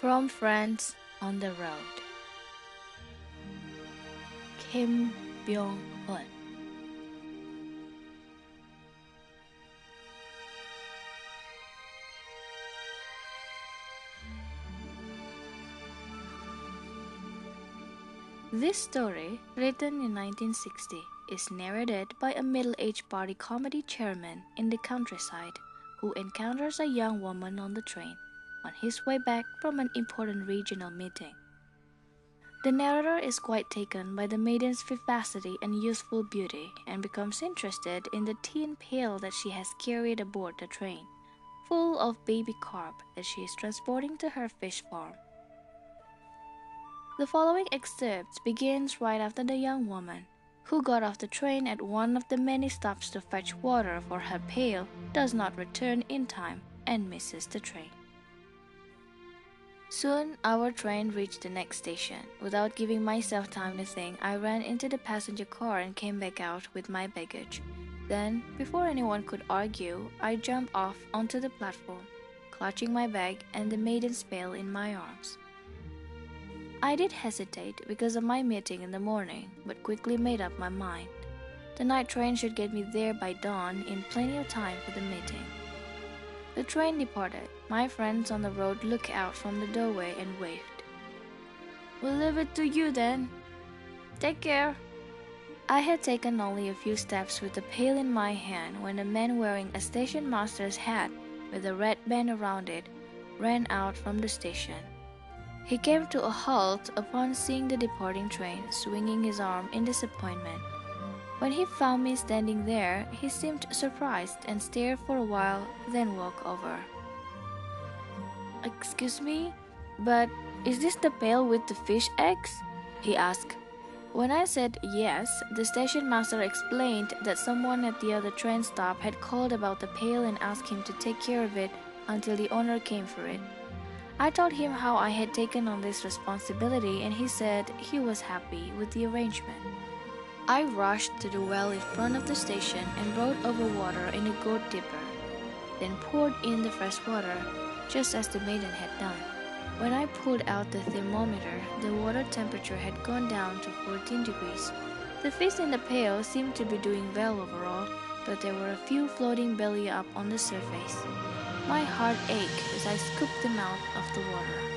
From Friends on the Road. Kim Byung Hun This story, written in 1960, is narrated by a middle aged party comedy chairman in the countryside who encounters a young woman on the train on his way back from an important regional meeting. The narrator is quite taken by the maiden's vivacity and youthful beauty and becomes interested in the tin pail that she has carried aboard the train, full of baby carp that she is transporting to her fish farm. The following excerpt begins right after the young woman, who got off the train at one of the many stops to fetch water for her pail, does not return in time and misses the train. Soon our train reached the next station. Without giving myself time to think, I ran into the passenger car and came back out with my baggage. Then, before anyone could argue, I jumped off onto the platform, clutching my bag and the maiden's pail in my arms. I did hesitate because of my meeting in the morning, but quickly made up my mind. The night train should get me there by dawn in plenty of time for the meeting. The train departed. My friends on the road looked out from the doorway and waved. We'll leave it to you then. Take care. I had taken only a few steps with the pail in my hand when a man wearing a station master's hat with a red band around it ran out from the station. He came to a halt upon seeing the departing train, swinging his arm in disappointment. When he found me standing there, he seemed surprised and stared for a while, then walked over. Excuse me, but is this the pail with the fish eggs? he asked. When I said yes, the station master explained that someone at the other train stop had called about the pail and asked him to take care of it until the owner came for it. I told him how I had taken on this responsibility, and he said he was happy with the arrangement. I rushed to the well in front of the station and brought over water in a gourd dipper, then poured in the fresh water, just as the maiden had done. When I pulled out the thermometer, the water temperature had gone down to 14 degrees. The fish in the pail seemed to be doing well overall, but there were a few floating belly up on the surface. My heart ached as I scooped them out of the water.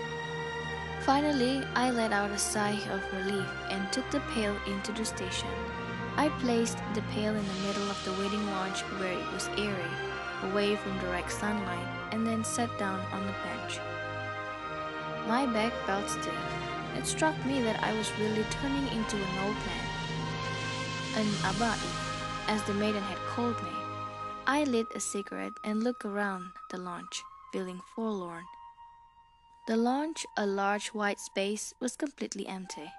Finally, I let out a sigh of relief and took the pail into the station. I placed the pail in the middle of the waiting lounge where it was airy, away from direct sunlight, and then sat down on the bench. My back felt stiff. It struck me that I was really turning into an old man. An abai, as the maiden had called me. I lit a cigarette and looked around the lounge, feeling forlorn. The lounge, a large white space, was completely empty.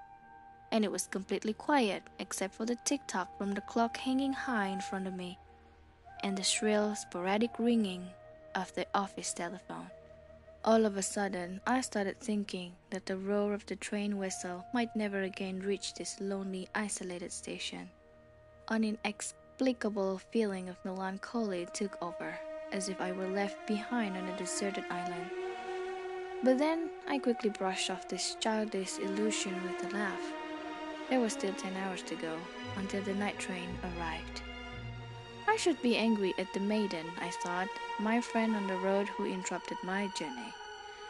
And it was completely quiet except for the tick tock from the clock hanging high in front of me and the shrill, sporadic ringing of the office telephone. All of a sudden, I started thinking that the roar of the train whistle might never again reach this lonely, isolated station. An inexplicable feeling of melancholy took over, as if I were left behind on a deserted island. But then I quickly brushed off this childish illusion with a laugh. There were still 10 hours to go until the night train arrived. I should be angry at the maiden, I thought, my friend on the road who interrupted my journey.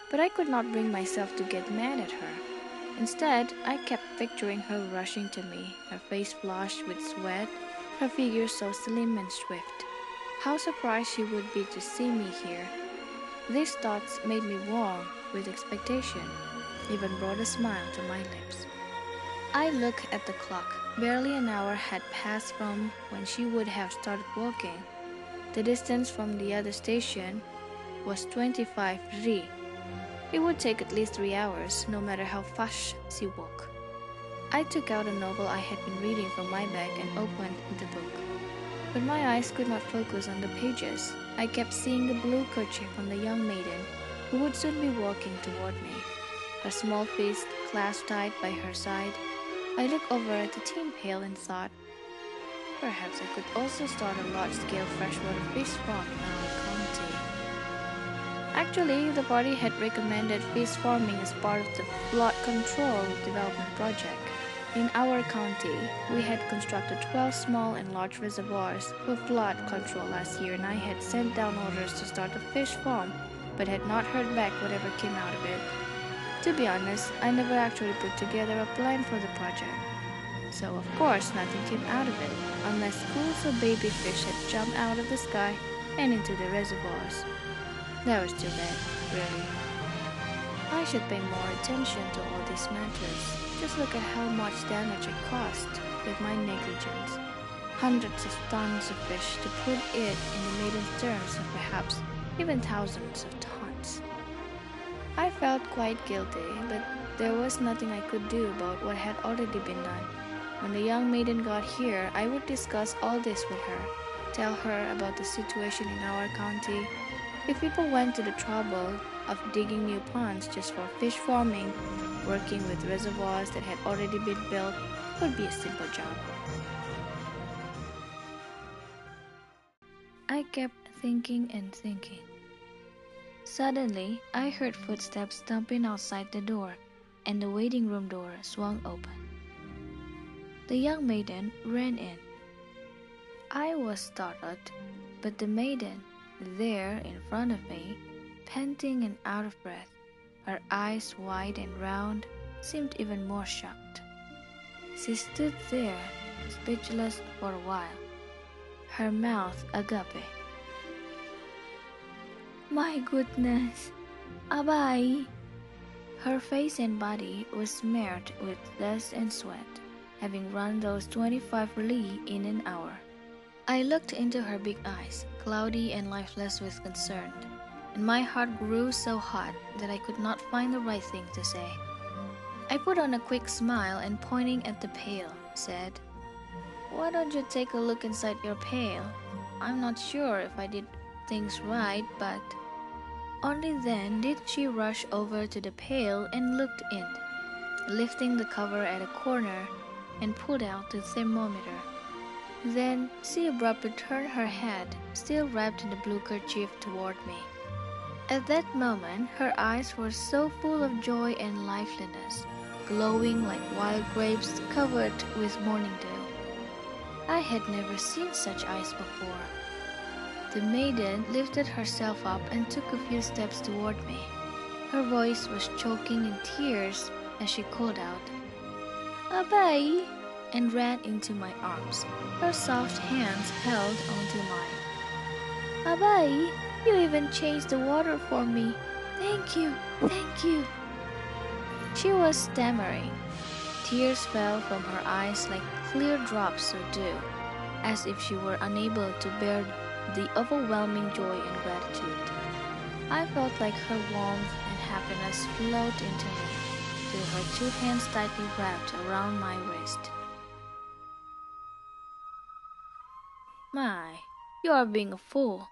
But I could not bring myself to get mad at her. Instead, I kept picturing her rushing to me, her face flushed with sweat, her figure so slim and swift. How surprised she would be to see me here. These thoughts made me warm with expectation, even brought a smile to my lips. I looked at the clock. Barely an hour had passed from when she would have started walking. The distance from the other station was 25 ri. It would take at least three hours, no matter how fast she walked. I took out a novel I had been reading from my bag and opened the book. But my eyes could not focus on the pages. I kept seeing the blue kerchief on the young maiden who would soon be walking toward me, her small fist clasped tight by her side. I looked over at the tin pail and thought, perhaps I could also start a large-scale freshwater fish farm in our county. Actually, the party had recommended fish farming as part of the flood control development project. In our county, we had constructed 12 small and large reservoirs for flood control last year, and I had sent down orders to start a fish farm, but had not heard back whatever came out of it. To be honest, I never actually put together a plan for the project. So, of course, nothing came out of it, unless schools of baby fish had jumped out of the sky and into the reservoirs. That was too bad, really. I should pay more attention to all these matters. Just look at how much damage it caused with my negligence. Hundreds of tons of fish to put it in the maiden terms of perhaps even thousands of tons. I felt quite guilty, but there was nothing I could do about what had already been done. When the young maiden got here, I would discuss all this with her, tell her about the situation in our county. If people went to the trouble of digging new ponds just for fish farming, working with reservoirs that had already been built would be a simple job. I kept thinking and thinking. Suddenly, I heard footsteps thumping outside the door, and the waiting room door swung open. The young maiden ran in. I was startled, but the maiden, there in front of me, panting and out of breath, her eyes wide and round, seemed even more shocked. She stood there, speechless for a while, her mouth agape. My goodness, Abai! Her face and body was smeared with dust and sweat, having run those 25 li in an hour. I looked into her big eyes, cloudy and lifeless with concern and my heart grew so hot that I could not find the right thing to say. I put on a quick smile and pointing at the pail, said, Why don't you take a look inside your pail? I'm not sure if I did things right, but. Only then did she rush over to the pail and looked in, lifting the cover at a corner and pulled out the thermometer. Then she abruptly turned her head, still wrapped in the blue kerchief, toward me. At that moment, her eyes were so full of joy and liveliness, glowing like wild grapes covered with morning dew. I had never seen such eyes before. The maiden lifted herself up and took a few steps toward me. Her voice was choking in tears as she called out, Abai, and ran into my arms. Her soft hands held onto mine. Abai, you even changed the water for me. Thank you, thank you. She was stammering. Tears fell from her eyes like clear drops of dew, as if she were unable to bear the overwhelming joy and gratitude. I felt like her warmth and happiness flowed into me through her two hands tightly wrapped around my wrist. My, you are being a fool,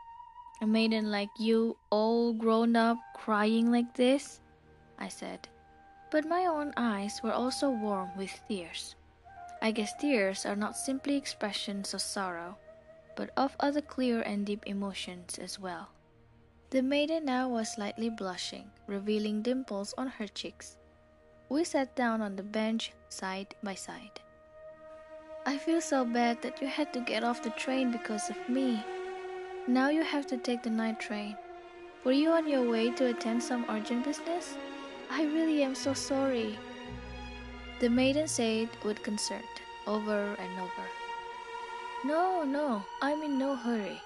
a maiden like you, all grown up, crying like this? I said. But my own eyes were also warm with tears. I guess tears are not simply expressions of sorrow, but of other clear and deep emotions as well. The maiden now was slightly blushing, revealing dimples on her cheeks. We sat down on the bench side by side. I feel so bad that you had to get off the train because of me, now you have to take the night train. Were you on your way to attend some urgent business? I really am so sorry. The maiden said with concern, over and over. No, no, I'm in no hurry.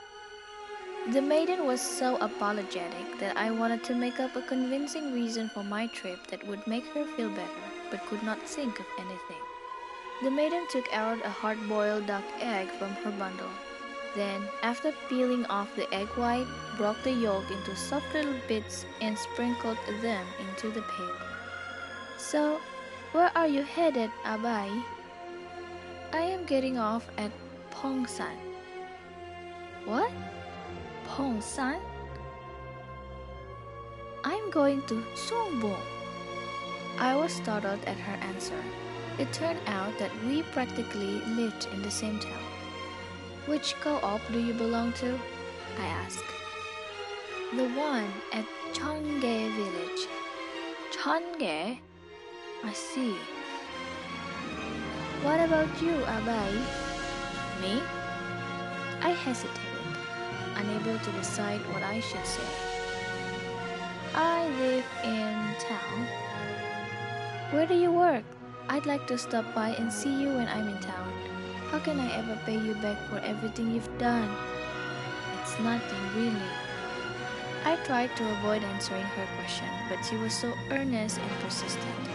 The maiden was so apologetic that I wanted to make up a convincing reason for my trip that would make her feel better, but could not think of anything. The maiden took out a hard boiled duck egg from her bundle then, after peeling off the egg white, broke the yolk into soft little bits and sprinkled them into the pail. So, where are you headed, Abai? I am getting off at Pongsan. What? Pong San? I'm going to Songbong. I was startled at her answer. It turned out that we practically lived in the same town. Which co-op do you belong to? I asked. The one at Chonge village. Chonge? I see. What about you, Abai? Me? I hesitated, unable to decide what I should say. I live in town. Where do you work? I'd like to stop by and see you when I'm in town. How can I ever pay you back for everything you've done? It's nothing, really. I tried to avoid answering her question, but she was so earnest and persistent.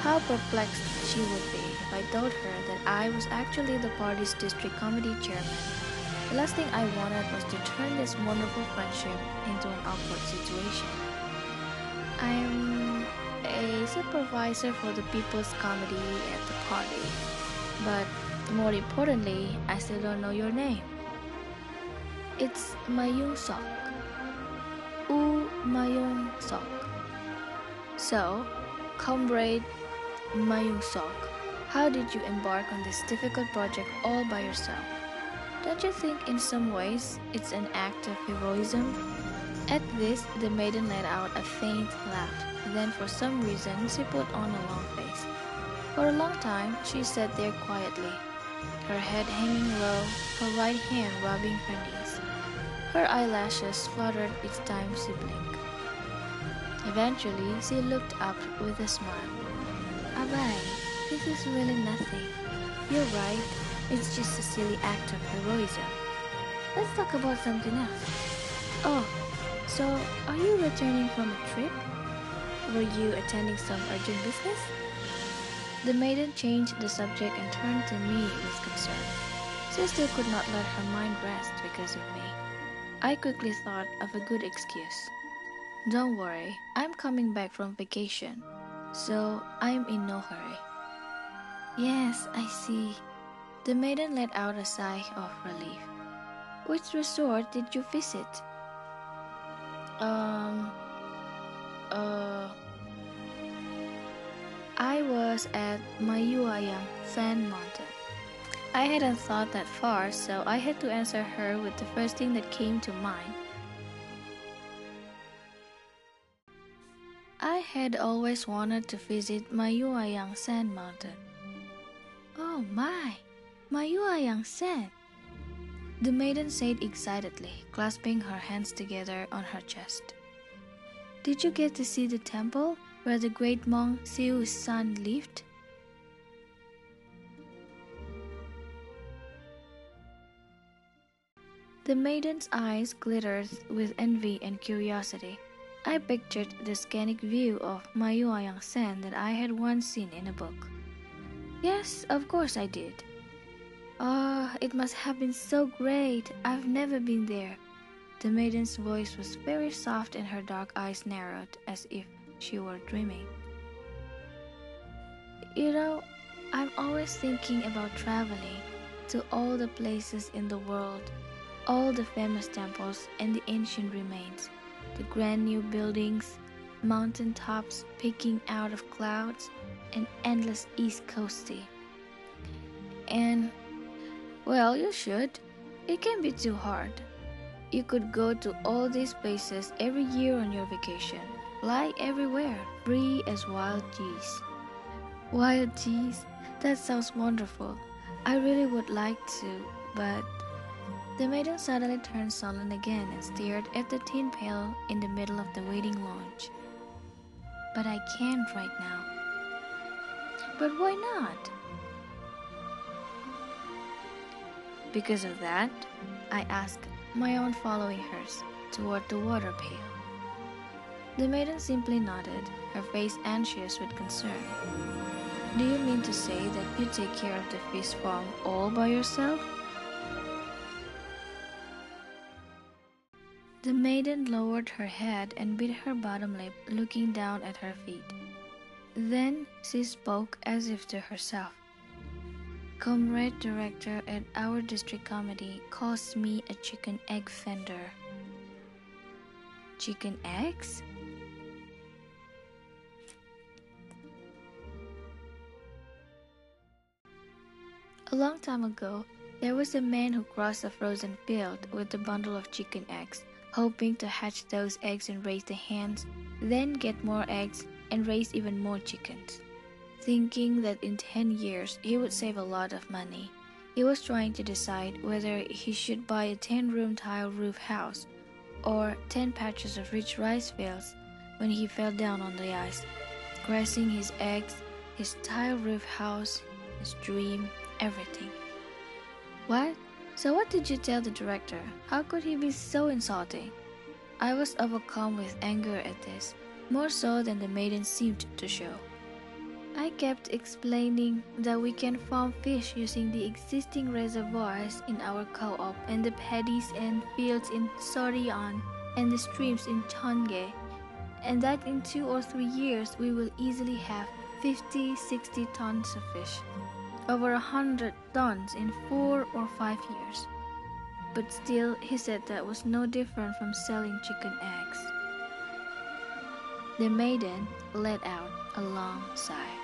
How perplexed she would be I told her that I was actually the party's district committee chairman. The last thing I wanted was to turn this wonderful friendship into an awkward situation. I'm a supervisor for the People's Comedy at the party, but more importantly, I still don't know your name. It's Mayung Sok. U Mayung Sok. So, comrade Mayung Sok, how did you embark on this difficult project all by yourself? Don't you think in some ways it's an act of heroism? At this, the maiden let out a faint laugh. Then, for some reason, she put on a long face. For a long time, she sat there quietly, her head hanging low, her right hand rubbing her knees. Her eyelashes fluttered each time she blinked. Eventually, she looked up with a smile. Abai, this is really nothing. You're right, it's just a silly act of heroism. Let's talk about something else. Oh, so are you returning from a trip? Were you attending some urgent business? The maiden changed the subject and turned to me with concern. Still could not let her mind rest because of me. I quickly thought of a good excuse. Don't worry, I'm coming back from vacation, so I'm in no hurry. Yes, I see. The maiden let out a sigh of relief. Which resort did you visit? Um, uh, I was at Mayuayang Sand Mountain. I hadn't thought that far, so I had to answer her with the first thing that came to mind. I had always wanted to visit Myohyangsan Mountain. Oh my, Myohyangsan! The maiden said excitedly, clasping her hands together on her chest. Did you get to see the temple where the great monk Siu's son lived? The maiden's eyes glittered with envy and curiosity. I pictured the scenic view of Myohyangsan that I had once seen in a book. Yes, of course I did. Ah, oh, it must have been so great. I've never been there. The maiden's voice was very soft and her dark eyes narrowed as if she were dreaming. You know, I'm always thinking about traveling to all the places in the world all the famous temples and the ancient remains, the grand new buildings, mountain tops peeking out of clouds, and endless East Coast sea. And, well, you should. It can be too hard. You could go to all these places every year on your vacation, Lie everywhere, free as wild geese. Wild geese? That sounds wonderful. I really would like to, but the maiden suddenly turned sullen again and stared at the tin pail in the middle of the waiting lounge. But I can't right now. But why not? Because of that, I asked, my own following hers, toward the water pail. The maiden simply nodded, her face anxious with concern. Do you mean to say that you take care of the fish farm all by yourself? The maiden lowered her head and bit her bottom lip, looking down at her feet. Then she spoke as if to herself. Comrade director at our district committee calls me a chicken egg vendor. Chicken eggs? A long time ago, there was a man who crossed a frozen field with a bundle of chicken eggs hoping to hatch those eggs and raise the hens, then get more eggs and raise even more chickens. Thinking that in 10 years he would save a lot of money, he was trying to decide whether he should buy a 10 room tile roof house or 10 patches of rich rice fields when he fell down on the ice, crashing his eggs, his tile roof house, his dream, everything. What? So, what did you tell the director? How could he be so insulting? I was overcome with anger at this, more so than the maiden seemed to show. I kept explaining that we can farm fish using the existing reservoirs in our co op and the paddies and fields in Sorian and the streams in Chonge, and that in two or three years we will easily have 50 60 tons of fish over a hundred tons in four or five years. But still, he said that was no different from selling chicken eggs. The maiden let out a long sigh.